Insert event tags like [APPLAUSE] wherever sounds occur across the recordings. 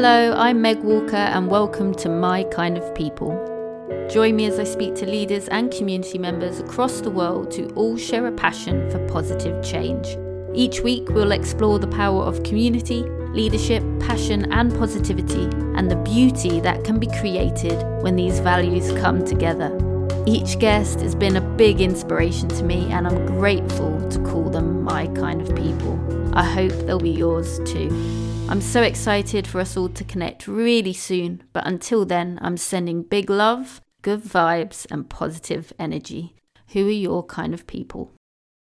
Hello, I'm Meg Walker, and welcome to My Kind of People. Join me as I speak to leaders and community members across the world who all share a passion for positive change. Each week, we'll explore the power of community, leadership, passion, and positivity, and the beauty that can be created when these values come together. Each guest has been a big inspiration to me, and I'm grateful to call them my kind of people. I hope they'll be yours too. I'm so excited for us all to connect really soon, but until then, I'm sending big love, good vibes, and positive energy. Who are your kind of people?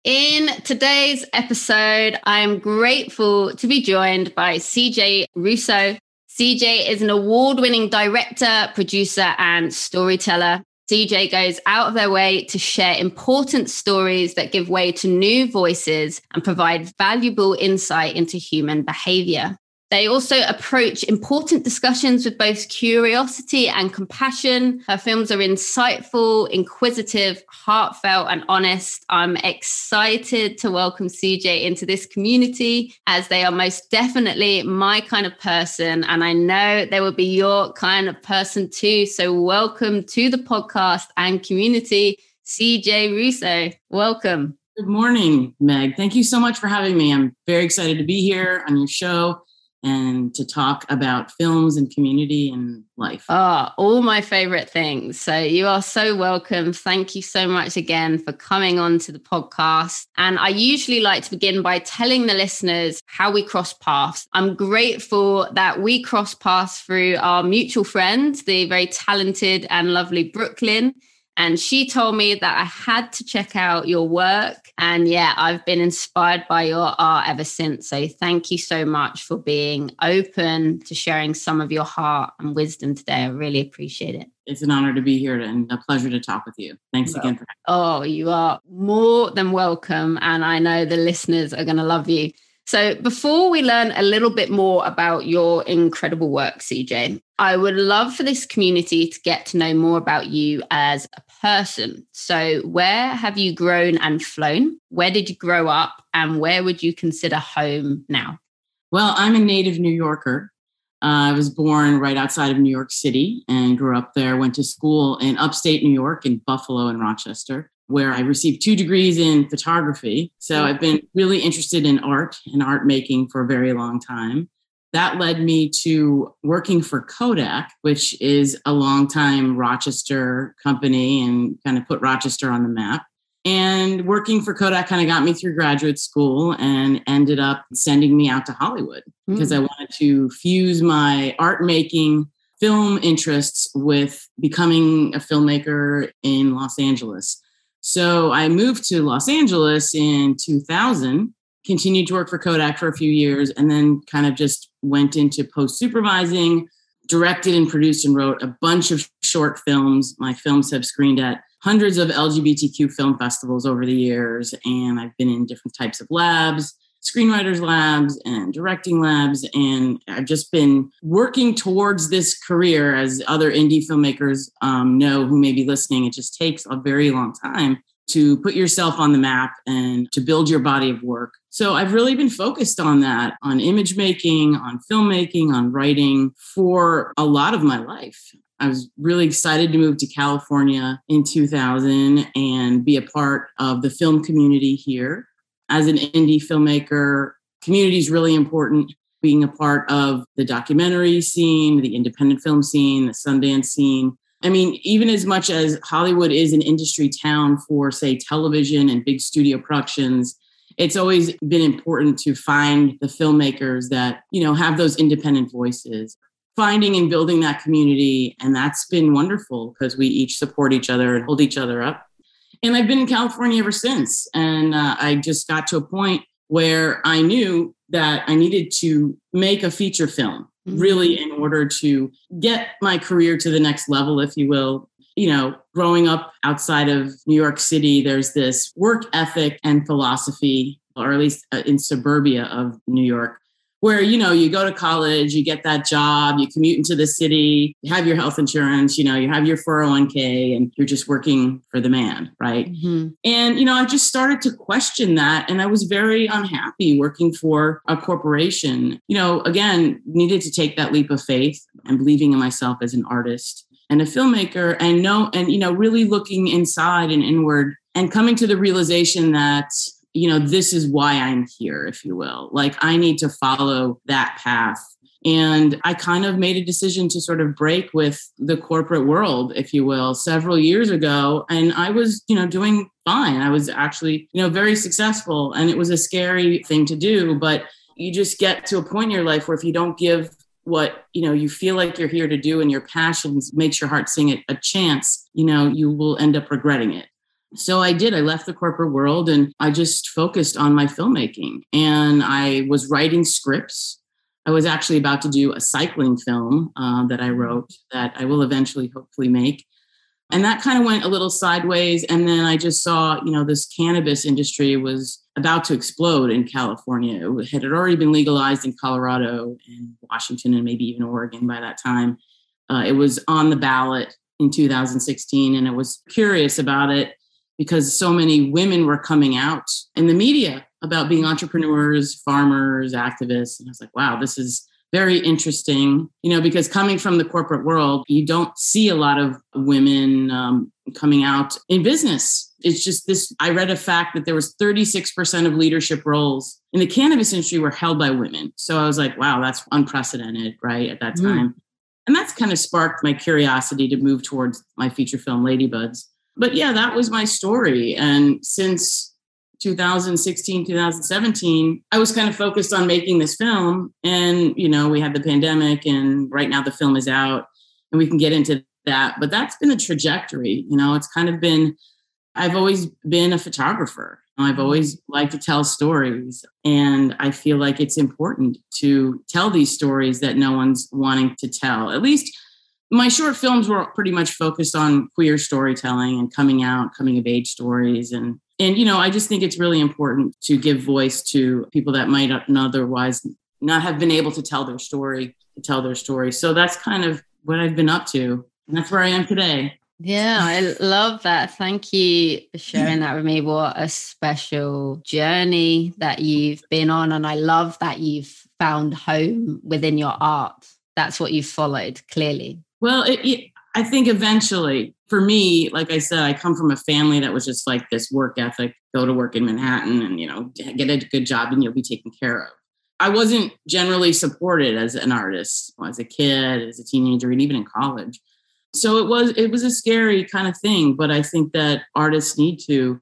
In today's episode, I am grateful to be joined by CJ Russo. CJ is an award winning director, producer, and storyteller. CJ goes out of their way to share important stories that give way to new voices and provide valuable insight into human behavior. They also approach important discussions with both curiosity and compassion. Her films are insightful, inquisitive, heartfelt, and honest. I'm excited to welcome CJ into this community as they are most definitely my kind of person. And I know they will be your kind of person too. So, welcome to the podcast and community, CJ Russo. Welcome. Good morning, Meg. Thank you so much for having me. I'm very excited to be here on your show and to talk about films and community and life. Oh, all my favorite things. So you are so welcome. Thank you so much again for coming on to the podcast. And I usually like to begin by telling the listeners how we cross paths. I'm grateful that we cross paths through our mutual friend, the very talented and lovely Brooklyn. And she told me that I had to check out your work. And yeah, I've been inspired by your art ever since. So thank you so much for being open to sharing some of your heart and wisdom today. I really appreciate it. It's an honor to be here and a pleasure to talk with you. Thanks well, again for Oh, you are more than welcome. And I know the listeners are going to love you. So, before we learn a little bit more about your incredible work, CJ, I would love for this community to get to know more about you as a person. So, where have you grown and flown? Where did you grow up? And where would you consider home now? Well, I'm a native New Yorker. Uh, I was born right outside of New York City and grew up there. Went to school in upstate New York in Buffalo and Rochester where I received two degrees in photography. So I've been really interested in art and art making for a very long time. That led me to working for Kodak, which is a long-time Rochester company and kind of put Rochester on the map. And working for Kodak kind of got me through graduate school and ended up sending me out to Hollywood mm. because I wanted to fuse my art making film interests with becoming a filmmaker in Los Angeles. So I moved to Los Angeles in 2000, continued to work for Kodak for a few years, and then kind of just went into post supervising, directed and produced and wrote a bunch of short films. My films have screened at hundreds of LGBTQ film festivals over the years, and I've been in different types of labs screenwriters labs and directing labs. And I've just been working towards this career, as other indie filmmakers um, know who may be listening. It just takes a very long time to put yourself on the map and to build your body of work. So I've really been focused on that, on image making, on filmmaking, on writing for a lot of my life. I was really excited to move to California in 2000 and be a part of the film community here as an indie filmmaker, community is really important. Being a part of the documentary scene, the independent film scene, the Sundance scene. I mean, even as much as Hollywood is an industry town for, say, television and big studio productions, it's always been important to find the filmmakers that, you know, have those independent voices. Finding and building that community. And that's been wonderful because we each support each other and hold each other up and I've been in California ever since. And uh, I just got to a point where I knew that I needed to make a feature film, mm-hmm. really, in order to get my career to the next level, if you will. You know, growing up outside of New York City, there's this work ethic and philosophy, or at least uh, in suburbia of New York, where you know you go to college you get that job you commute into the city you have your health insurance you know you have your 401k and you're just working for the man right mm-hmm. and you know i just started to question that and i was very unhappy working for a corporation you know again needed to take that leap of faith and believing in myself as an artist and a filmmaker and know and you know really looking inside and inward and coming to the realization that you know, this is why I'm here, if you will. Like, I need to follow that path. And I kind of made a decision to sort of break with the corporate world, if you will, several years ago. And I was, you know, doing fine. I was actually, you know, very successful. And it was a scary thing to do. But you just get to a point in your life where if you don't give what you know you feel like you're here to do and your passions makes your heart sing it a chance you know you will end up regretting it so I did. I left the corporate world and I just focused on my filmmaking. And I was writing scripts. I was actually about to do a cycling film uh, that I mm-hmm. wrote that I will eventually hopefully make. And that kind of went a little sideways. And then I just saw, you know, this cannabis industry was about to explode in California. It had already been legalized in Colorado and Washington and maybe even Oregon by that time. Uh, it was on the ballot in 2016, and I was curious about it because so many women were coming out in the media about being entrepreneurs, farmers, activists. And I was like, wow, this is very interesting, you know, because coming from the corporate world, you don't see a lot of women um, coming out in business. It's just this. I read a fact that there was 36% of leadership roles in the cannabis industry were held by women. So I was like, wow, that's unprecedented, right? At that mm. time. Mm. And that's kind of sparked my curiosity to move towards my feature film, Ladybuds but yeah, that was my story. And since 2016, 2017, I was kind of focused on making this film. And, you know, we had the pandemic, and right now the film is out, and we can get into that. But that's been the trajectory. You know, it's kind of been, I've always been a photographer. I've always liked to tell stories. And I feel like it's important to tell these stories that no one's wanting to tell, at least my short films were pretty much focused on queer storytelling and coming out, coming of age stories and and you know, I just think it's really important to give voice to people that might otherwise not have been able to tell their story, to tell their story. So that's kind of what I've been up to. And that's where I am today. Yeah, I love that. Thank you for sharing that with me. What a special journey that you've been on. And I love that you've found home within your art. That's what you've followed, clearly. Well, it, it, I think eventually, for me, like I said, I come from a family that was just like this work ethic go to work in Manhattan and, you know, get a good job and you'll be taken care of. I wasn't generally supported as an artist as a kid, as a teenager, and even in college. So it was it was a scary kind of thing, but I think that artists need to,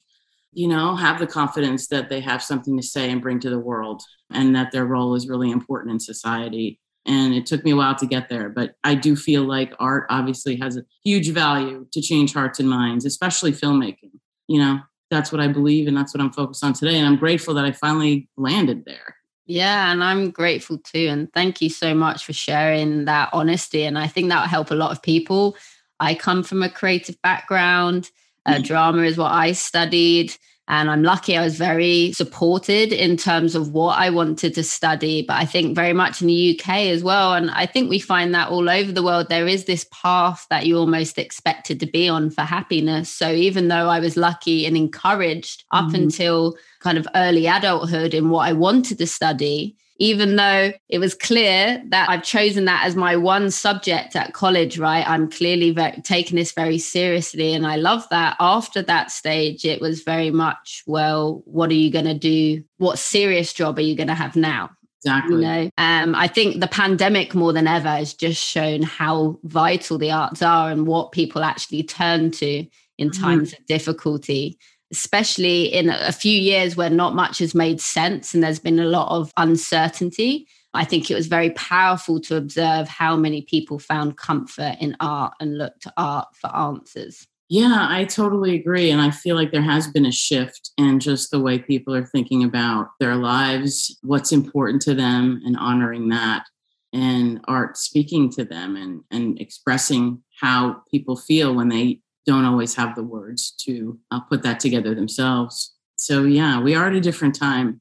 you know, have the confidence that they have something to say and bring to the world and that their role is really important in society and it took me a while to get there but i do feel like art obviously has a huge value to change hearts and minds especially filmmaking. You know that's what i believe and that's what i'm focused on today and i'm grateful that i finally landed there. Yeah and i'm grateful too and thank you so much for sharing that honesty and i think that will help a lot of people. I come from a creative background. Uh, mm-hmm. drama is what i studied and I'm lucky I was very supported in terms of what I wanted to study, but I think very much in the UK as well. And I think we find that all over the world, there is this path that you almost expected to be on for happiness. So even though I was lucky and encouraged up mm-hmm. until kind of early adulthood in what I wanted to study, even though it was clear that I've chosen that as my one subject at college, right? I'm clearly very, taking this very seriously. And I love that. After that stage, it was very much, well, what are you going to do? What serious job are you going to have now? Exactly. You know, um, I think the pandemic more than ever has just shown how vital the arts are and what people actually turn to in mm-hmm. times mm-hmm. of difficulty especially in a few years where not much has made sense and there's been a lot of uncertainty. I think it was very powerful to observe how many people found comfort in art and looked to art for answers. Yeah, I totally agree. And I feel like there has been a shift in just the way people are thinking about their lives, what's important to them, and honoring that, and art speaking to them and, and expressing how people feel when they don't always have the words to uh, put that together themselves. So, yeah, we are at a different time.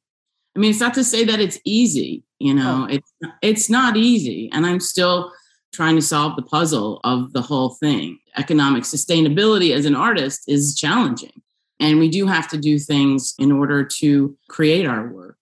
I mean, it's not to say that it's easy, you know, oh. it's it's not easy. And I'm still trying to solve the puzzle of the whole thing. Economic sustainability as an artist is challenging. And we do have to do things in order to create our work.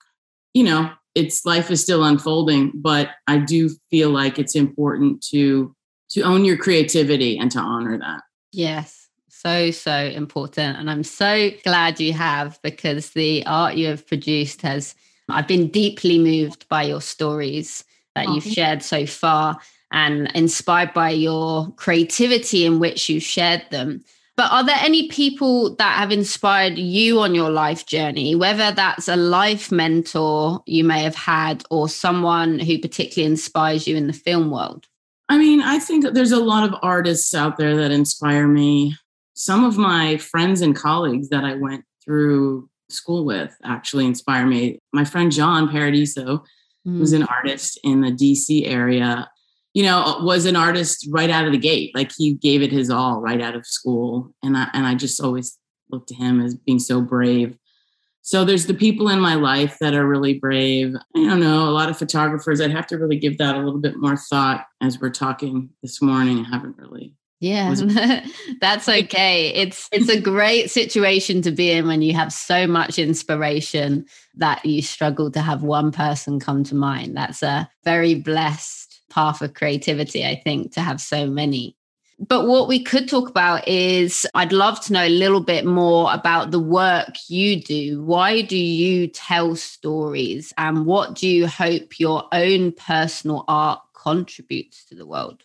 You know, it's life is still unfolding, but I do feel like it's important to to own your creativity and to honor that. Yes so, so important. And I'm so glad you have because the art you have produced has, I've been deeply moved by your stories that you've shared so far and inspired by your creativity in which you shared them. But are there any people that have inspired you on your life journey, whether that's a life mentor you may have had or someone who particularly inspires you in the film world? I mean, I think there's a lot of artists out there that inspire me some of my friends and colleagues that I went through school with actually inspire me. My friend John Paradiso, mm. who's an artist in the DC area, you know, was an artist right out of the gate. Like he gave it his all right out of school. And I and I just always looked to him as being so brave. So there's the people in my life that are really brave. I don't know, a lot of photographers. I'd have to really give that a little bit more thought as we're talking this morning. I haven't really yeah, [LAUGHS] that's okay. It's [LAUGHS] it's a great situation to be in when you have so much inspiration that you struggle to have one person come to mind. That's a very blessed path of creativity, I think, to have so many. But what we could talk about is I'd love to know a little bit more about the work you do. Why do you tell stories? And what do you hope your own personal art contributes to the world?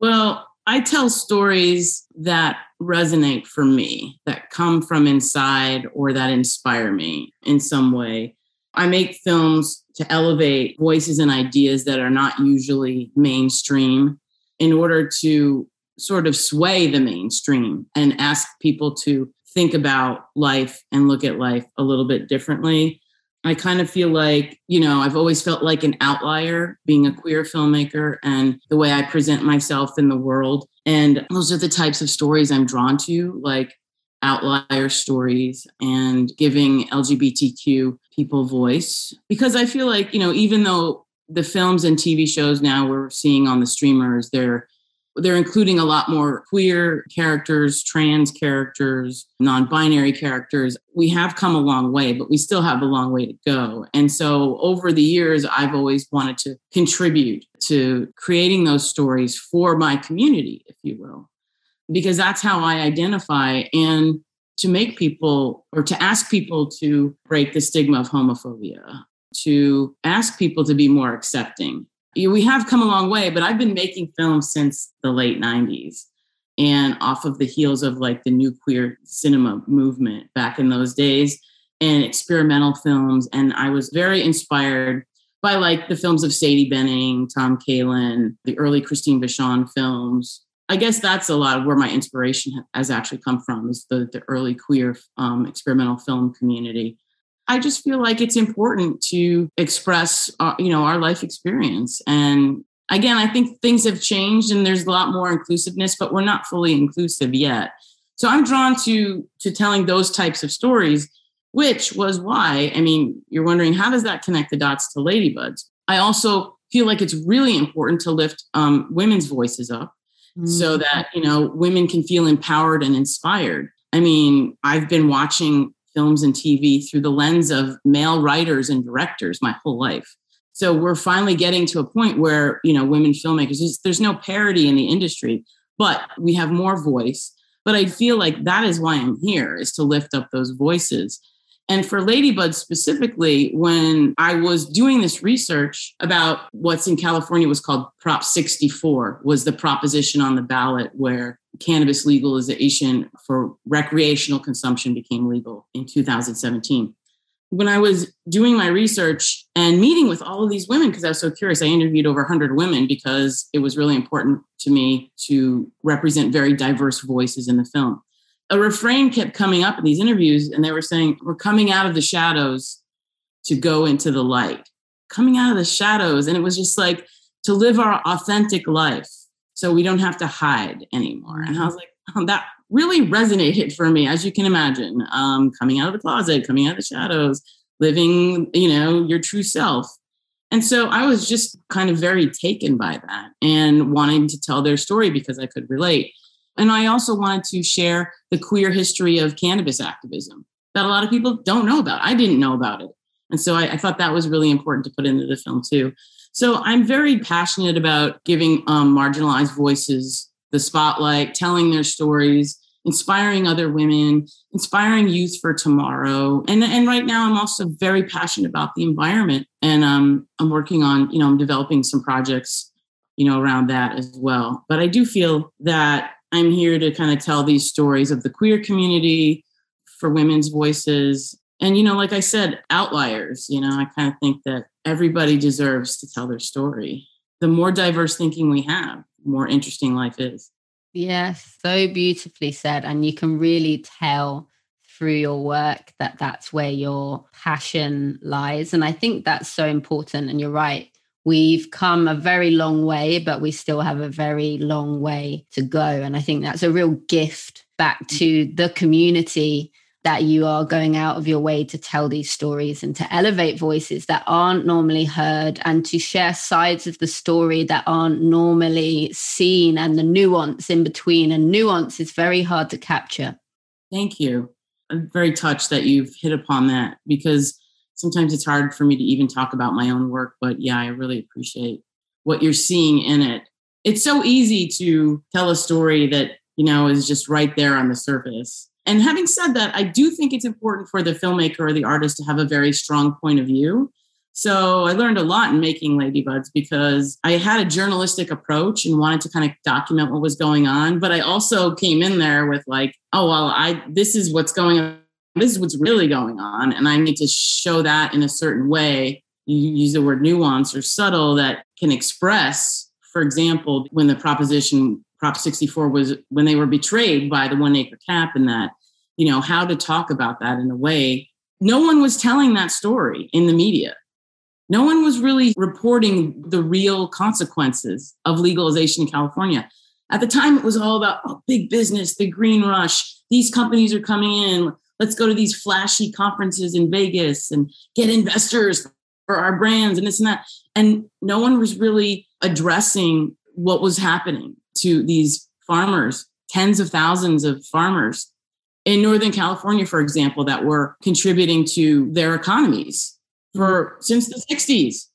Well, I tell stories that resonate for me, that come from inside or that inspire me in some way. I make films to elevate voices and ideas that are not usually mainstream in order to sort of sway the mainstream and ask people to think about life and look at life a little bit differently. I kind of feel like, you know, I've always felt like an outlier being a queer filmmaker and the way I present myself in the world. And those are the types of stories I'm drawn to, like outlier stories and giving LGBTQ people voice. Because I feel like, you know, even though the films and TV shows now we're seeing on the streamers, they're they're including a lot more queer characters, trans characters, non binary characters. We have come a long way, but we still have a long way to go. And so over the years, I've always wanted to contribute to creating those stories for my community, if you will, because that's how I identify and to make people or to ask people to break the stigma of homophobia, to ask people to be more accepting we have come a long way, but I've been making films since the late 90s and off of the heels of like the new queer cinema movement back in those days and experimental films. And I was very inspired by like the films of Sadie Benning, Tom Kalin, the early Christine Vachon films. I guess that's a lot of where my inspiration has actually come from is the, the early queer um, experimental film community. I just feel like it's important to express, uh, you know, our life experience. And again, I think things have changed and there's a lot more inclusiveness, but we're not fully inclusive yet. So I'm drawn to to telling those types of stories, which was why, I mean, you're wondering how does that connect the dots to Ladybuds? I also feel like it's really important to lift um, women's voices up mm-hmm. so that you know women can feel empowered and inspired. I mean, I've been watching films and TV through the lens of male writers and directors my whole life. So we're finally getting to a point where, you know, women filmmakers, there's, no parity in the industry, but we have more voice. But I feel like that is why I'm here is to lift up those voices. And for Ladybud specifically, when I was doing this research about what's in California was called Prop 64, was the proposition on the ballot where cannabis legalization for recreational consumption became legal in 2017. When I was doing my research and meeting with all of these women, because I was so curious, I interviewed over 100 women because it was really important to me to represent very diverse voices in the film. A refrain kept coming up in these interviews, and they were saying, We're coming out of the shadows to go into the light, coming out of the shadows. And it was just like to live our authentic life so we don't have to hide anymore. And I was like, oh, that really resonated for me, as you can imagine. Um, coming out of the closet, coming out of the shadows, living, you know, your true self. And so I was just kind of very taken by that and wanting to tell their story because I could relate. And I also wanted to share the queer history of cannabis activism that a lot of people don't know about. I didn't know about it. And so I, I thought that was really important to put into the film too. So I'm very passionate about giving um, marginalized voices the spotlight, telling their stories, inspiring other women, inspiring youth for tomorrow. And, and right now, I'm also very passionate about the environment. And um, I'm working on, you know, I'm developing some projects, you know, around that as well. But I do feel that I'm here to kind of tell these stories of the queer community for women's voices. And, you know, like I said, outliers, you know, I kind of think that everybody deserves to tell their story. The more diverse thinking we have, the more interesting life is. Yes, so beautifully said. And you can really tell through your work that that's where your passion lies. And I think that's so important. And you're right. We've come a very long way, but we still have a very long way to go. And I think that's a real gift back mm. to the community that you are going out of your way to tell these stories and to elevate voices that aren't normally heard and to share sides of the story that aren't normally seen and the nuance in between. And nuance is very hard to capture. Thank you. I'm very touched that you've hit upon that because sometimes it's hard for me to even talk about my own work. But yeah, I really appreciate what you're seeing in it. It's so easy to tell a story that, you know, is just right there on the surface and having said that, I do think it's important for the filmmaker or the artist to have a very strong point of view. So I learned a lot in making Ladybuds because I had a journalistic approach and wanted to kind of document what was going on. But I also came in there with like, oh well, I this is what's going on. This is what's really going on. And I need to show that in a certain way. You use the word nuance or subtle that can express, for example, when the proposition Prop 64 was when they were betrayed by the one acre cap and that, you know, how to talk about that in a way. No one was telling that story in the media. No one was really reporting the real consequences of legalization in California. At the time, it was all about oh, big business, the green rush. These companies are coming in. Let's go to these flashy conferences in Vegas and get investors for our brands and this and that. And no one was really addressing what was happening to these farmers, tens of thousands of farmers in Northern California, for example, that were contributing to their economies for mm-hmm. since the 60s.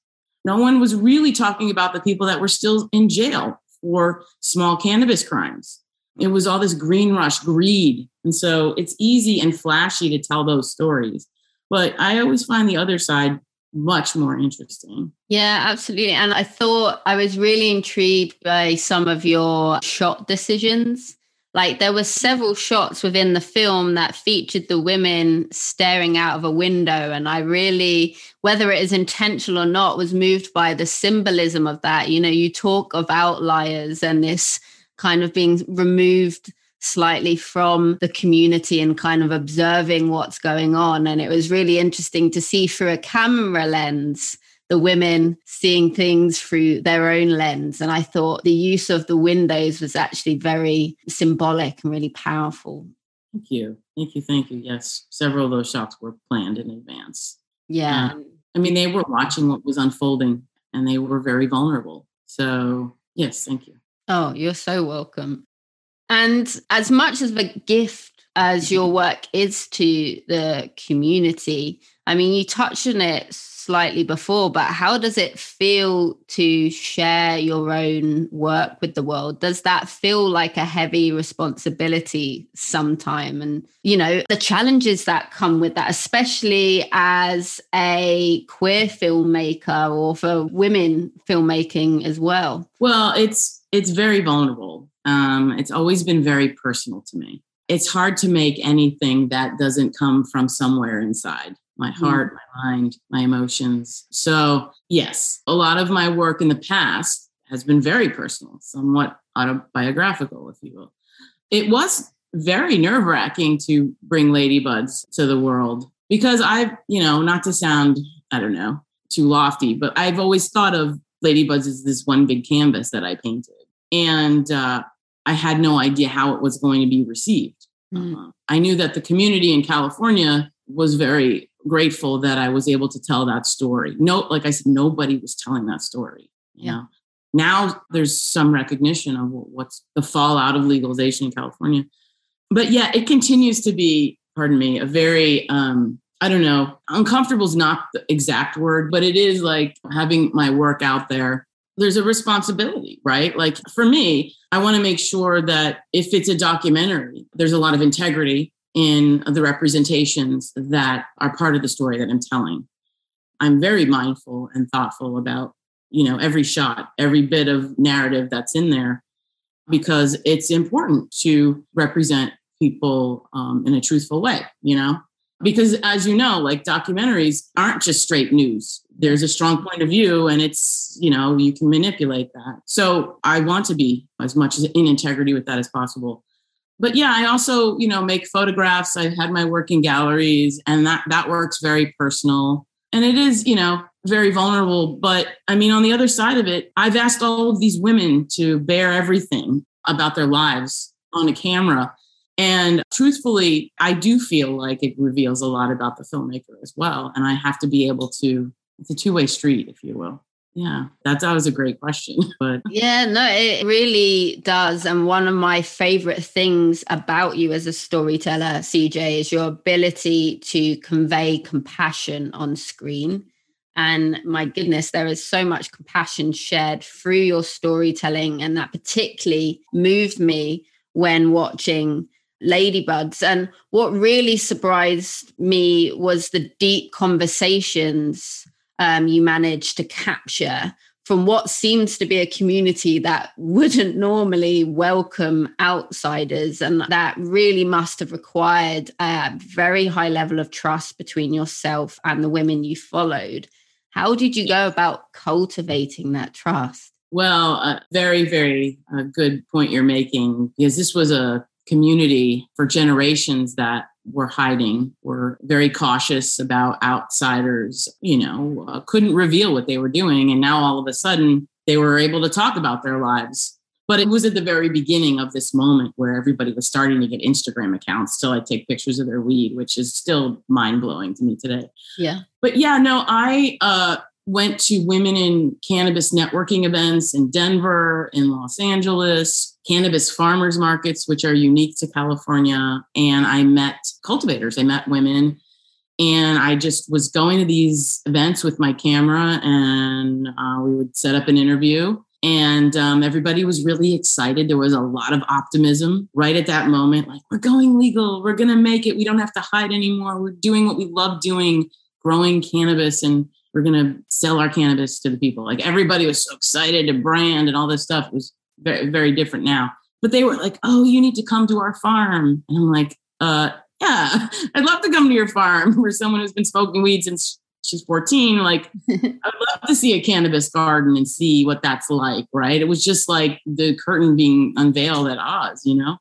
No one was really talking about the people that were still in jail for small cannabis crimes. It was all this green rush greed. And so it's easy and flashy to tell those stories. But I always find the other side much more interesting. Yeah, absolutely. And I thought I was really intrigued by some of your shot decisions. Like there were several shots within the film that featured the women staring out of a window. And I really, whether it is intentional or not, was moved by the symbolism of that. You know, you talk of outliers and this kind of being removed slightly from the community and kind of observing what's going on. And it was really interesting to see through a camera lens the women seeing things through their own lens. And I thought the use of the windows was actually very symbolic and really powerful. Thank you. Thank you. Thank you. Yes. Several of those shots were planned in advance. Yeah. Uh, I mean, they were watching what was unfolding and they were very vulnerable. So, yes, thank you. Oh, you're so welcome. And as much as a gift as your work is to the community, I mean, you touched on it slightly before, but how does it feel to share your own work with the world? Does that feel like a heavy responsibility sometime? And, you know, the challenges that come with that, especially as a queer filmmaker or for women filmmaking as well? Well, it's it's very vulnerable um, it's always been very personal to me. It's hard to make anything that doesn't come from somewhere inside my hmm. heart, mm. my mind, my emotions. So, yes, a lot of my work in the past has been very personal, somewhat autobiographical, if you will. It was very nerve wracking to bring Ladybuds to the world because I've, you know, not to sound, I don't know, too lofty, but I've always thought of Ladybuds as this one big canvas that I painted. And uh, I had no idea how it was going to be received. Mm. Uh, I knew that the community in California was very grateful that I was able to tell that story. No, like I said, nobody was telling that story. You yeah. know, now there's some recognition of what's the fallout of legalization in California. But yeah, it continues to be, pardon me, a very um, I don't know, uncomfortable is not the exact word, but it is like having my work out there. There's a responsibility, right? Like for me, I want to make sure that if it's a documentary, there's a lot of integrity in the representations that are part of the story that I'm telling. I'm very mindful and thoughtful about, you know, every shot, every bit of narrative that's in there because it's important to represent people um, in a truthful way, you know? Because as you know like documentaries aren't just straight news. There's a strong point of view and it's you know you can manipulate that. So i want to be as much in integrity with that as possible. But yeah i also you know make photographs. I've had my work in galleries and that that works very personal. And it is you know very vulnerable. But i mean on the other side of it i've asked all of these women to bear everything about their lives on a camera and truthfully, I do feel like it reveals a lot about the filmmaker as well. And I have to be able to, it's a two way street, if you will. Yeah, that's always a great question. [LAUGHS] But yeah, no, it really does. And one of my favorite things about you as a storyteller, CJ, is your ability to convey compassion on screen. And my goodness, there is so much compassion shared through your storytelling. And that particularly moved me when watching ladybuds. And what really surprised me was the deep conversations um, you managed to capture from what seems to be a community that wouldn't normally welcome outsiders. And that really must have required a very high level of trust between yourself and the women you followed. How did you go about cultivating that trust? Well, a very, very uh, good point you're making because this was a community for generations that were hiding, were very cautious about outsiders, you know, uh, couldn't reveal what they were doing. And now all of a sudden they were able to talk about their lives. But it was at the very beginning of this moment where everybody was starting to get Instagram accounts till I take pictures of their weed, which is still mind blowing to me today. Yeah. But yeah, no, I uh, went to women in cannabis networking events in Denver, in Los Angeles, cannabis farmers markets, which are unique to California. And I met cultivators, I met women. And I just was going to these events with my camera, and uh, we would set up an interview. And um, everybody was really excited. There was a lot of optimism right at that moment like, we're going legal, we're going to make it. We don't have to hide anymore. We're doing what we love doing, growing cannabis. And we're going to sell our cannabis to the people. Like everybody was so excited to brand and all this stuff. It was very, very different now. But they were like, oh, you need to come to our farm. And I'm like, uh, yeah, [LAUGHS] I'd love to come to your farm [LAUGHS] for someone who's been smoking weed since she's 14. Like, [LAUGHS] I'd love to see a cannabis garden and see what that's like, right? It was just like the curtain being unveiled at Oz, you know?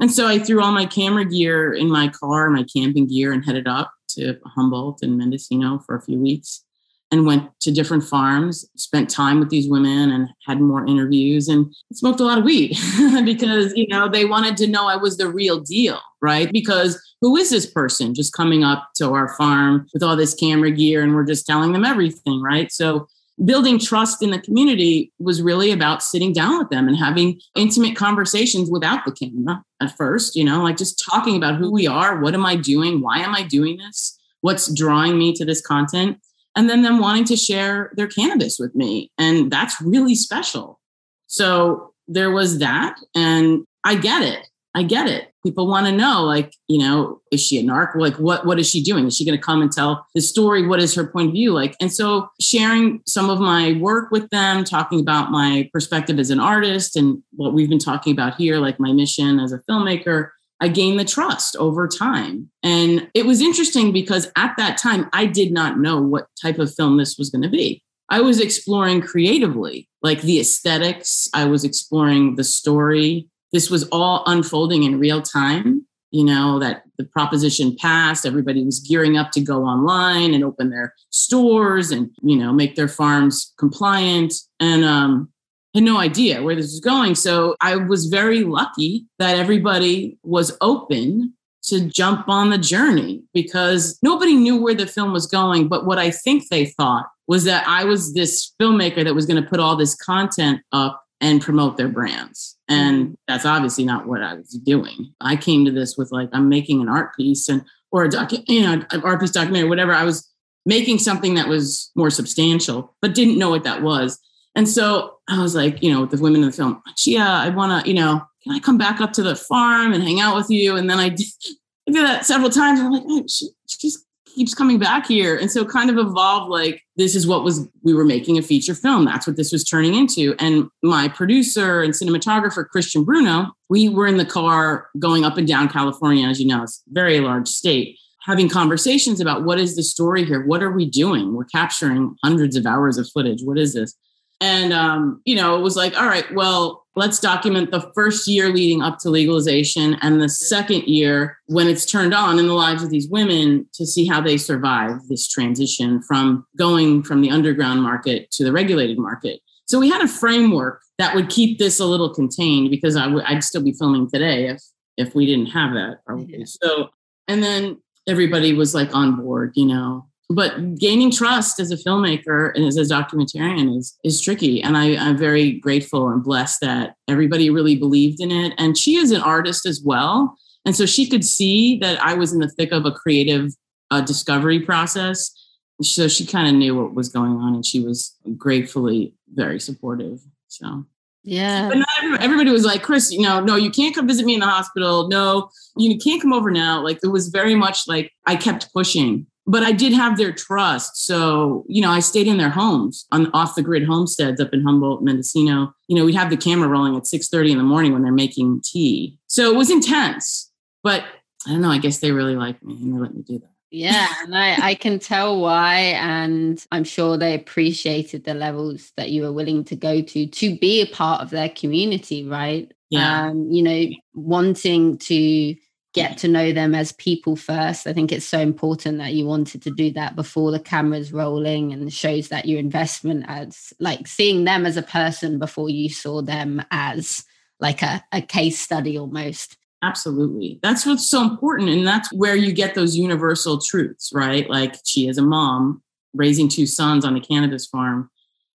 And so I threw all my camera gear in my car, my camping gear, and headed up to Humboldt and Mendocino for a few weeks and went to different farms, spent time with these women and had more interviews and smoked a lot of weed [LAUGHS] because, you know, they wanted to know I was the real deal, right? Because who is this person just coming up to our farm with all this camera gear and we're just telling them everything, right? So building trust in the community was really about sitting down with them and having intimate conversations without the camera at first, you know, like just talking about who we are, what am I doing, why am I doing this? What's drawing me to this content? And then them wanting to share their cannabis with me. And that's really special. So there was that. And I get it. I get it. People want to know, like, you know, is she a narc? Like, what what is she doing? Is she going to come and tell the story? What is her point of view? Like, and so sharing some of my work with them, talking about my perspective as an artist and what we've been talking about here, like my mission as a filmmaker, I gained the trust over time. And it was interesting because at that time, I did not know what type of film this was going to be. I was exploring creatively, like the aesthetics, I was exploring the story. This was all unfolding in real time. You know, that the proposition passed, everybody was gearing up to go online and open their stores and, you know, make their farms compliant. And um, had no idea where this was going. So I was very lucky that everybody was open to jump on the journey because nobody knew where the film was going. But what I think they thought was that I was this filmmaker that was going to put all this content up and promote their brands. And mm-hmm. that's obviously not what I was doing. I came to this with like, I'm making an art piece and, or a docu, you know, an art piece documentary, whatever. I was making something that was more substantial, but didn't know what that was. And so I was like, you know, with the women in the film, Chia, I want to, you know, can I come back up to the farm and hang out with you? And then I did, [LAUGHS] I did that several times. I'm like, oh, she, she's keeps coming back here. And so kind of evolved like this is what was we were making a feature film. That's what this was turning into. And my producer and cinematographer, Christian Bruno, we were in the car going up and down California, as you know, it's a very large state, having conversations about what is the story here? What are we doing? We're capturing hundreds of hours of footage. What is this? And um, you know, it was like, all right, well, let's document the first year leading up to legalization and the second year when it's turned on in the lives of these women to see how they survive this transition from going from the underground market to the regulated market. So we had a framework that would keep this a little contained because I w- I'd still be filming today if if we didn't have that probably. So and then everybody was like on board, you know, but gaining trust as a filmmaker and as a documentarian is is tricky and I, i'm very grateful and blessed that everybody really believed in it and she is an artist as well and so she could see that i was in the thick of a creative uh, discovery process so she kind of knew what was going on and she was gratefully very supportive so yeah. But not everybody, everybody was like, Chris, you know, no, you can't come visit me in the hospital. No, you can't come over now. Like it was very much like I kept pushing but I did have their trust. So, you know, I stayed in their homes on off the grid homesteads up in Humboldt, Mendocino. You know, we'd have the camera rolling at 6 30 in the morning when they're making tea. So it was intense, but I don't know. I guess they really like me and they let me do that. Yeah, [LAUGHS] and I, I can tell why. And I'm sure they appreciated the levels that you were willing to go to to be a part of their community, right? Yeah. Um, you know, wanting to get to know them as people first. I think it's so important that you wanted to do that before the camera's rolling and shows that your investment as like seeing them as a person before you saw them as like a, a case study almost. Absolutely. That's what's so important. And that's where you get those universal truths, right? Like she is a mom raising two sons on a cannabis farm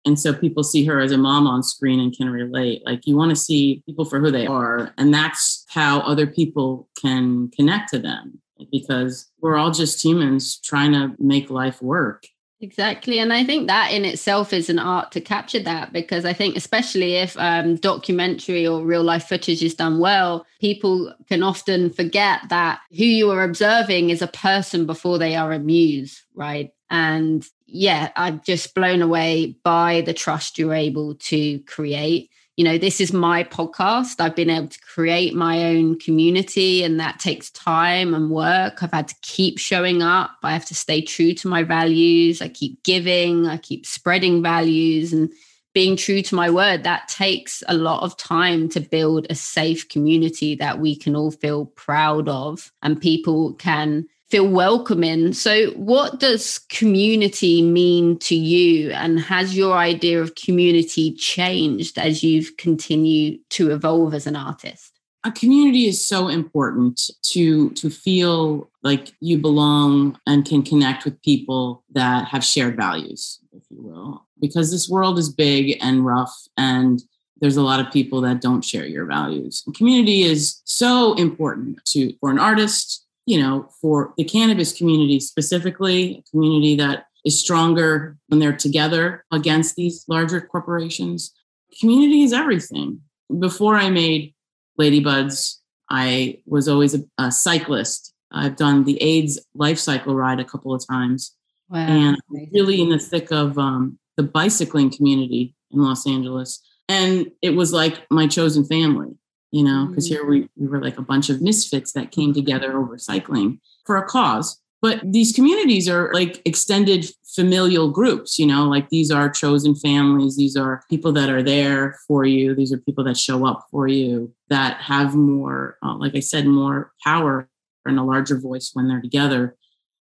and so people see her as a mom on screen and can relate like you want to see people for who they are and that's how other people can connect to them because we're all just humans trying to make life work Exactly. And I think that in itself is an art to capture that because I think, especially if um, documentary or real life footage is done well, people can often forget that who you are observing is a person before they are a muse, right? And yeah, I'm just blown away by the trust you're able to create. You know, this is my podcast. I've been able to create my own community, and that takes time and work. I've had to keep showing up. I have to stay true to my values. I keep giving, I keep spreading values and being true to my word. That takes a lot of time to build a safe community that we can all feel proud of and people can feel welcome in. So, what does community mean to you? And has your idea of community changed as you've continued to evolve as an artist? A community is so important to to feel like you belong and can connect with people that have shared values, if you will. Because this world is big and rough and there's a lot of people that don't share your values. And community is so important to for an artist, you know, for the cannabis community specifically, a community that is stronger when they're together against these larger corporations. Community is everything. Before I made Ladybuds, I was always a, a cyclist. I've done the AIDS life cycle ride a couple of times. Wow. And really in the thick of um, the bicycling community in Los Angeles. And it was like my chosen family you know, because here we, we were like a bunch of misfits that came together over cycling for a cause. But these communities are like extended familial groups, you know, like these are chosen families. These are people that are there for you. These are people that show up for you that have more, uh, like I said, more power and a larger voice when they're together.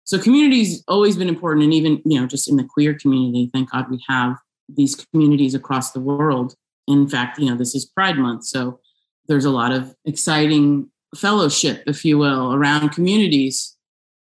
So community's always been important. And even, you know, just in the queer community, thank God we have these communities across the world. In fact, you know, this is Pride Month. So there's a lot of exciting fellowship, if you will, around communities.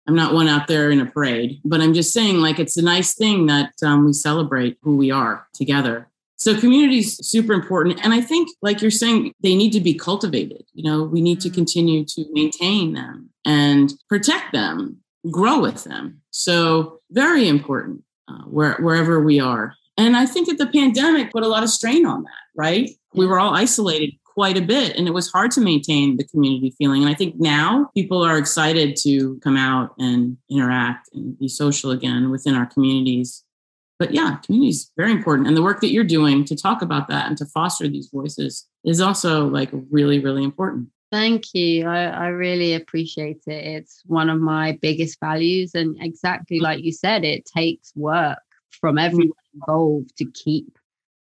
I'm not one out there in a parade, but I'm just saying, like, it's a nice thing that um, we celebrate who we are together. So, community is super important. And I think, like you're saying, they need to be cultivated. You know, we need to mm-hmm. continue to maintain them and protect them, grow with them. So, very important uh, where, wherever we are. And I think that the pandemic put a lot of strain on that, right? We were all isolated quite a bit and it was hard to maintain the community feeling. And I think now people are excited to come out and interact and be social again within our communities. But yeah, community is very important. And the work that you're doing to talk about that and to foster these voices is also like really, really important. Thank you. I, I, really appreciate it. It's one of my biggest values. And exactly mm-hmm. like you said, it takes work from everyone involved to keep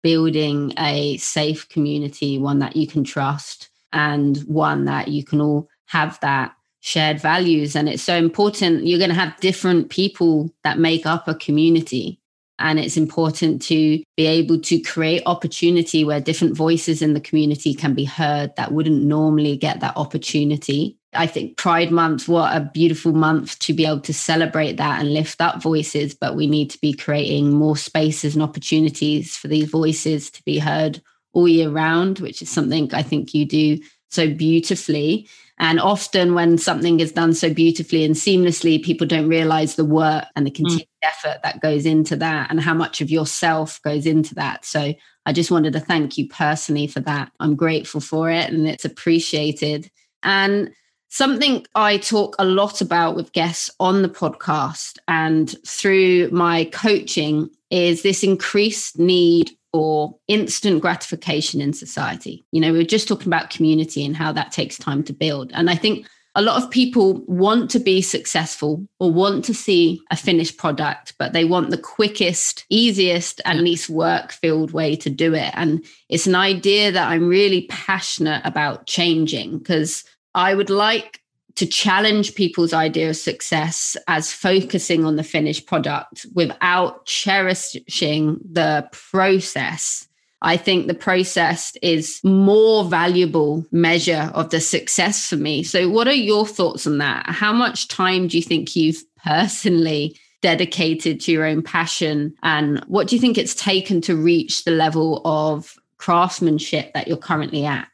building a safe community, one that you can trust and one that you can all have that shared values. And it's so important. You're going to have different people that make up a community. And it's important to be able to create opportunity where different voices in the community can be heard that wouldn't normally get that opportunity. I think Pride Month, what a beautiful month to be able to celebrate that and lift up voices. But we need to be creating more spaces and opportunities for these voices to be heard all year round, which is something I think you do so beautifully. And often, when something is done so beautifully and seamlessly, people don't realize the work and the mm. continued mm. effort that goes into that and how much of yourself goes into that. So, I just wanted to thank you personally for that. I'm grateful for it and it's appreciated. And Something I talk a lot about with guests on the podcast and through my coaching is this increased need for instant gratification in society. You know, we are just talking about community and how that takes time to build. And I think a lot of people want to be successful or want to see a finished product, but they want the quickest, easiest, and least work filled way to do it. And it's an idea that I'm really passionate about changing because I would like to challenge people's idea of success as focusing on the finished product without cherishing the process. I think the process is more valuable measure of the success for me. So what are your thoughts on that? How much time do you think you've personally dedicated to your own passion and what do you think it's taken to reach the level of craftsmanship that you're currently at?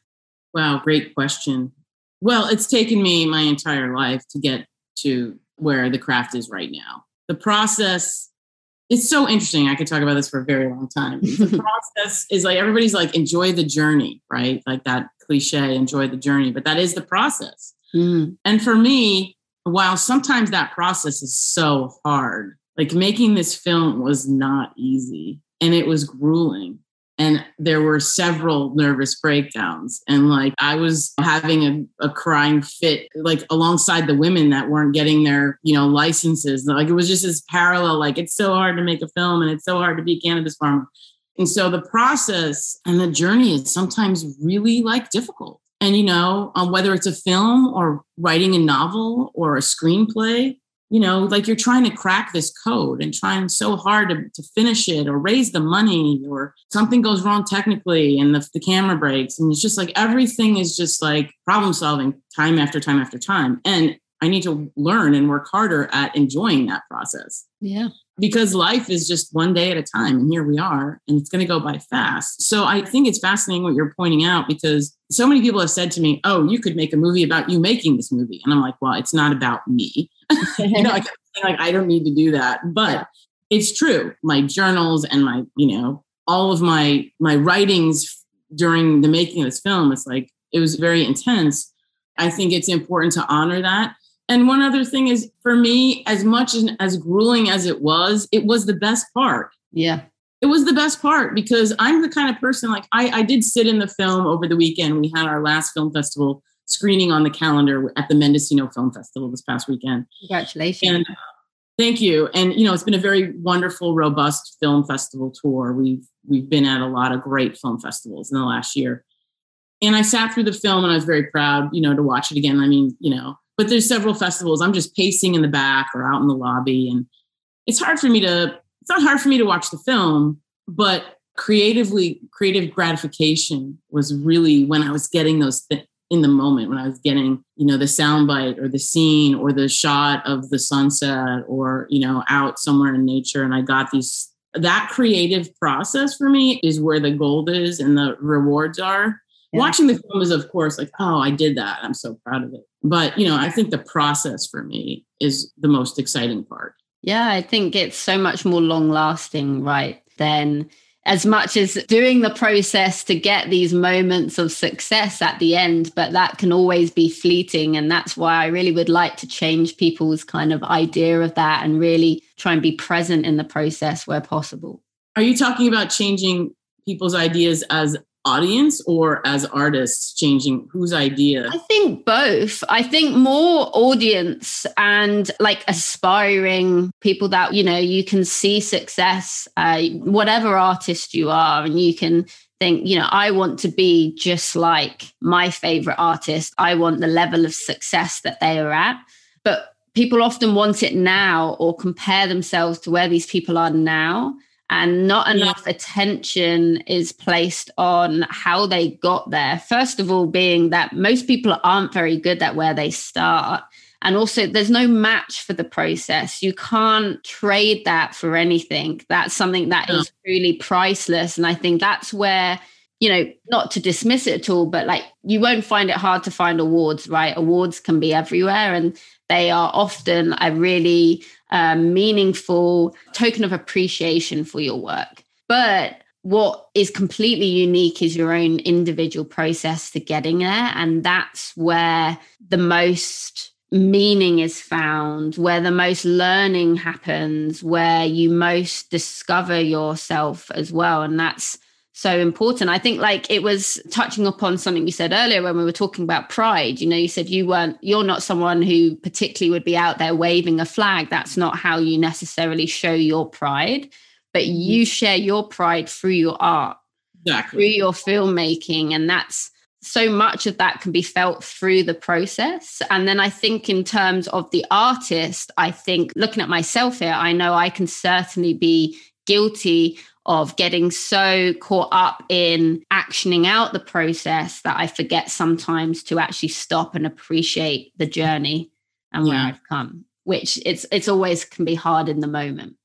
Wow, great question. Well, it's taken me my entire life to get to where the craft is right now. The process it's so interesting. I could talk about this for a very long time. The [LAUGHS] process is like everybody's like enjoy the journey, right? Like that cliche, enjoy the journey, but that is the process. Mm. And for me, while sometimes that process is so hard, like making this film was not easy and it was grueling and there were several nervous breakdowns. And like i was having a, a, crying fit like alongside the women that weren't getting their you know licenses. Like it was just this parallel like it's so hard to make a film and it's so hard to be a cannabis farmer. And so the process and the journey is sometimes really like difficult. And you know um, whether it's a film or writing a novel or a screenplay you know, like you're trying to crack this code and trying so hard to, to finish it or raise the money or something goes wrong technically and the, the camera breaks. And it's just like everything is just like problem solving time after time after time. And I need to learn and work harder at enjoying that process. Yeah. Because life is just one day at a time. And here we are, and it's going to go by fast. So I think it's fascinating what you're pointing out because so many people have said to me, Oh, you could make a movie about you making this movie. And I'm like, Well, it's not about me. [LAUGHS] you know, I like I don't need to do that. But it's true. My journals and my, you know, all of my my writings during the making of this film, it's like it was very intense. I think it's important to honor that. And one other thing is for me, as much as, as grueling as it was, it was the best part. Yeah. It was the best part because I'm the kind of person like I, I did sit in the film over the weekend. We had our last film festival screening on the calendar at the Mendocino Film Festival this past weekend. Congratulations. And thank you. And you know, it's been a very wonderful, robust film festival tour. We've we've been at a lot of great film festivals in the last year. And I sat through the film and I was very proud, you know, to watch it again. I mean, you know, but there's several festivals. I'm just pacing in the back or out in the lobby. And it's hard for me to, it's not hard for me to watch the film, but creatively, creative gratification was really when I was getting those th- in the moment when I was getting you know the soundbite or the scene or the shot of the sunset or you know out somewhere in nature and i got these that creative process for me is where the gold is and the rewards are. Yeah. watching the film is of course like oh i did that. I'm so proud of it. But you know i think the process for me is the most exciting part. Yeah i think it's so much more long lasting right than as much as doing the process to get these moments of success at the end, but that can always be fleeting. And that's why I really would like to change people's kind of idea of that and really try and be present in the process where possible. Are you talking about changing people's ideas as audience or as artists changing whose idea? I think both. I think more audience and like aspiring people that, you know, you can see success, uh, whatever artist you are, and you can think, you know, I want to be just like my favorite artist. I want the level of success that they are at. But people often want it now or compare themselves to where these people are now and not enough yeah. attention is placed on how they got there. First of all, being that most people aren't very good at where they start. And also, there's no match for the process. You can't trade that for anything. That's something that is really priceless. And I think that's where, you know, not to dismiss it at all, but like you won't find it hard to find awards, right? Awards can be everywhere. And they are often a really meaningful token of appreciation for your work. But what is completely unique is your own individual process to getting there. And that's where the most meaning is found, where the most learning happens, where you most discover yourself as well. And that's so important. I think like it was touching upon something you said earlier when we were talking about pride. You know, you said you weren't, you're not someone who particularly would be out there waving a flag. That's not how you necessarily show your pride, but mm-hmm. you share your pride through your art, exactly. through your filmmaking. And that's so much of that can be felt through the process. And then I think, in terms of the artist, I think looking at myself here, I know I can certainly be guilty of getting so caught up in actioning out the process that I forget sometimes to actually stop and appreciate the journey and where yeah. I've come, which it's it's always can be hard in the moment.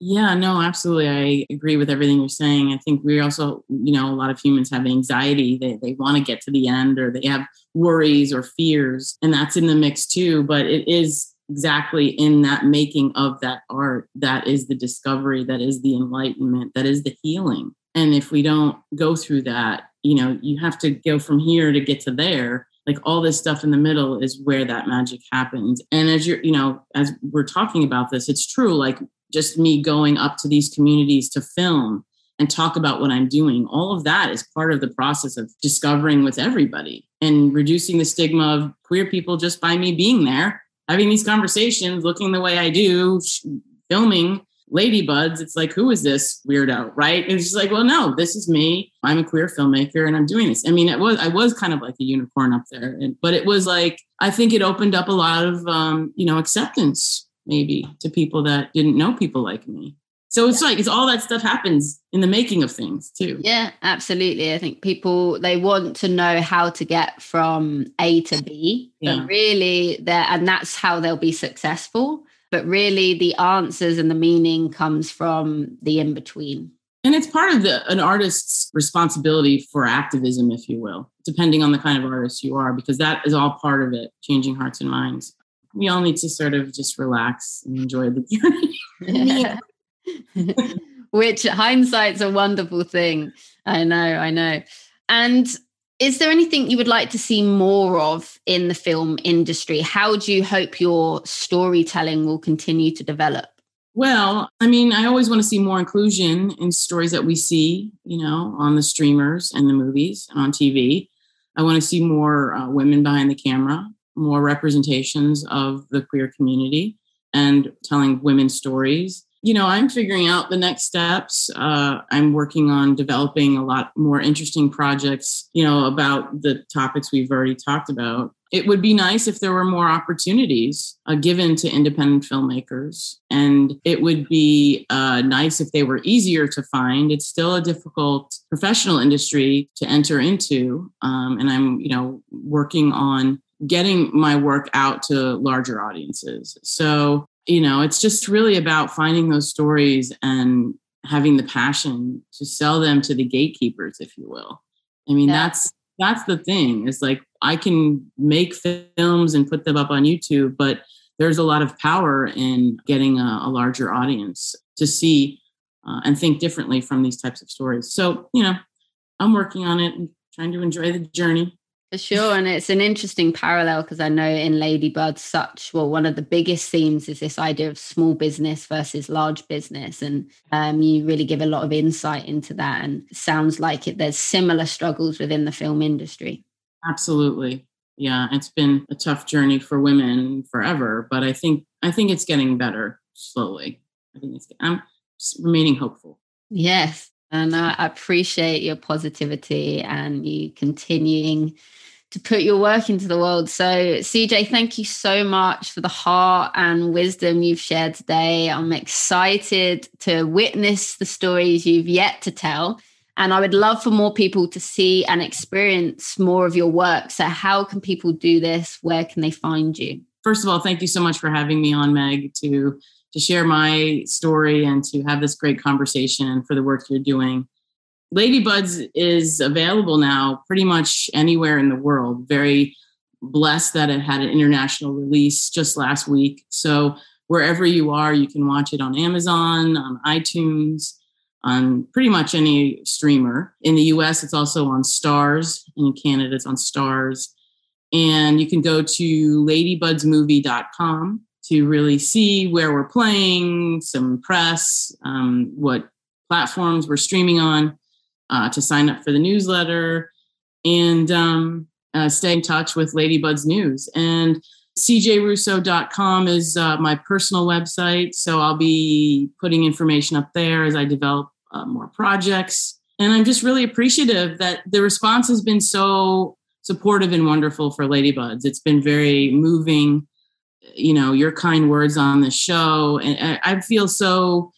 Yeah, no, absolutely. I agree with everything you're saying. I think we also, you know, a lot of humans have anxiety. They they want to get to the end or they have worries or fears, and that's in the mix too. But it is exactly in that making of that art that is the discovery that is the enlightenment that is the healing. And if we don't go through that you know you have to go from here to get to there. Like all this stuff in the middle is where that magic happens. And as you're you know as we're talking about this it's true like just me going up to these communities to film and talk about what I'm doing. All of that is part of the process of discovering with everybody and reducing the stigma of queer people just by me being there having these conversations, looking the way I do, filming ladybuds it's like who is this weirdo right? And it's like well no this is me. I'm a queer filmmaker and i'm doing this. I mean it was i was kind of like a unicorn up there and, but it was like i think it opened up a lot of um, you know acceptance maybe to people that didn't know people like me so it's like it's all that stuff happens in the making of things too. Yeah, absolutely. I think people they want to know how to get from A to B, yeah. but really there and that's how they'll be successful. But really the answers and the meaning comes from the in between. And it's part of the an artist's responsibility for activism, if you will, depending on the kind of artist you are, because that is all part of it, changing hearts and minds. We all need to sort of just relax and enjoy the [LAUGHS] journey. [LAUGHS] Yeah. [LAUGHS] Which hindsight's a wonderful thing. I know, I know. And is there anything you would like to see more of in the film industry? How do you hope your storytelling will continue to develop? Well, I mean, I always want to see more inclusion in stories that we see, you know, on the streamers and the movies and on TV. I want to see more uh, women behind the camera, more representations of the queer community and telling women's stories you know, I'm figuring out the next steps. Uh, I'm working on developing a lot more interesting projects, you know, about the topics we've already talked about. It would be nice if there were more opportunities uh, given to independent filmmakers. And it would be uh, nice if they were easier to find. It's still a difficult professional industry to enter into. Um, and I'm, you know, working on getting my work out to larger audiences. So, you know, it's just really about finding those stories and having the passion to sell them to the gatekeepers, if you will. I mean, yeah. that's that's the thing. Is like I can make films and put them up on YouTube, but there's a lot of power in getting a, a larger audience to see uh, and think differently from these types of stories. So, you know, I'm working on it and trying to enjoy the journey. For sure. And it's an interesting parallel because I know in Ladybud, such, well, one of the biggest themes is this idea of small business versus large business. And um, you really give a lot of insight into that. And sounds like it, there's similar struggles within the film industry. Absolutely. Yeah. It's been a tough journey for women forever, but I think, I think it's getting better slowly. I think it's, I'm remaining hopeful. Yes. And I appreciate your positivity and you continuing to put your work into the world. So, CJ, thank you so much for the heart and wisdom you've shared today. I'm excited to witness the stories you've yet to tell. And I would love for more people to see and experience more of your work. So, how can people do this? Where can they find you? First of all, thank you so much for having me on, Meg, to to share my story and to have this great conversation and for the work you're doing. Ladybuds is available now pretty much anywhere in the world. Very blessed that it had an international release just last week. So wherever you are, you can watch it on Amazon, on iTunes, on pretty much any streamer. In the US, it's also on Starz. In Canada, it's on Stars. And you can go to ladybudsmovie.com to really see where we're playing, some press, um, what platforms we're streaming on, uh, to sign up for the newsletter, and um, uh, stay in touch with Ladybud's news. And cjrusso.com is uh, my personal website. So I'll be putting information up there as I develop uh, more projects. And I'm just really appreciative that the response has been so supportive and wonderful for Ladybuds. It's been very moving you know your kind words on the show. And i feel so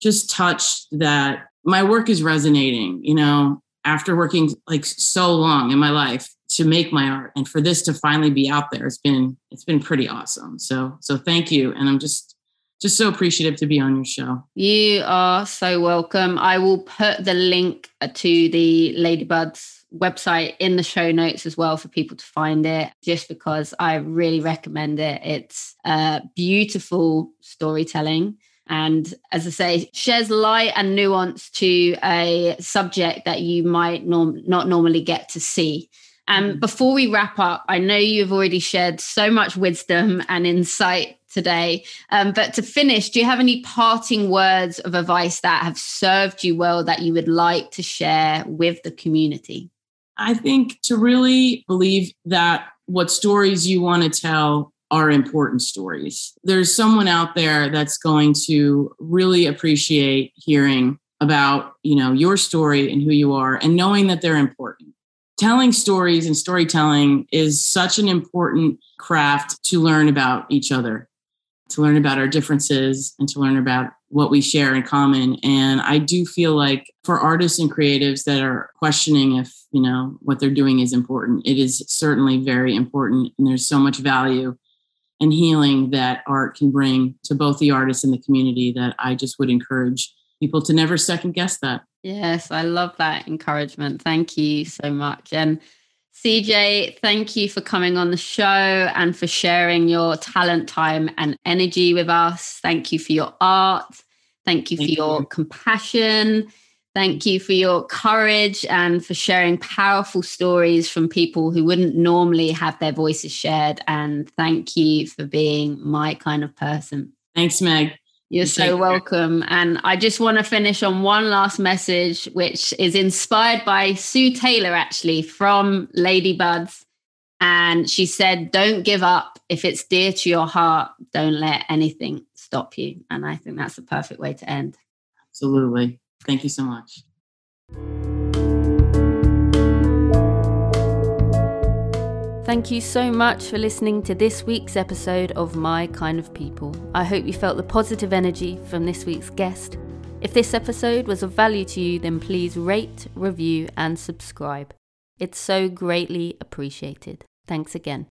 just touched that my work is resonating you know after working like so long in my life to make my art and for this to finally be out there it's been it's been pretty awesome. So so thank you. And i'm just just so appreciative to be on your show. You are so welcome. I will put the link to the ladybuds website in the show notes as well for people to find it, just because I really recommend it. It's uh, beautiful storytelling. And as I say, shares light and nuance to a subject that you might norm- not normally get to see. And um, before we wrap up, I know you've already shared so much wisdom and insight today. Um, but to finish, do you have any parting words of advice that have served you well that you would like to share with the community? I think to really believe that what stories you want to tell are important stories. There's someone out there that's going to really appreciate hearing about, you know, your story and who you are and knowing that they're important. Telling stories and storytelling is such an important craft to learn about each other, to learn about our differences and to learn about what we share in common. And I do feel like for artists and creatives that are questioning if, you know, what they're doing is important, it is certainly very important. And there's so much value and healing that art can bring to both the artists and the community that I just would encourage people to never second guess that. Yes, I love that encouragement. Thank you so much. And CJ, thank you for coming on the show and for sharing your talent, time, and energy with us. Thank you for your art. Thank you for Thank your you. compassion. Thank you for your courage and for sharing powerful stories from people who wouldn't normally have their voices shared. And thank you for being my kind of person. Thanks, Meg. You're so welcome. And I just want to finish on one last message, which is inspired by Sue Taylor, actually, from Ladybuds. And she said, Don't give up. If it's dear to your heart, don't let anything stop you. And I think that's the perfect way to end. Absolutely. Thank you so much. Thank you so much for listening to this week's episode of My Kind of People. I hope you felt the positive energy from this week's guest. If this episode was of value to you, then please rate, review, and subscribe. It's so greatly appreciated. Thanks again.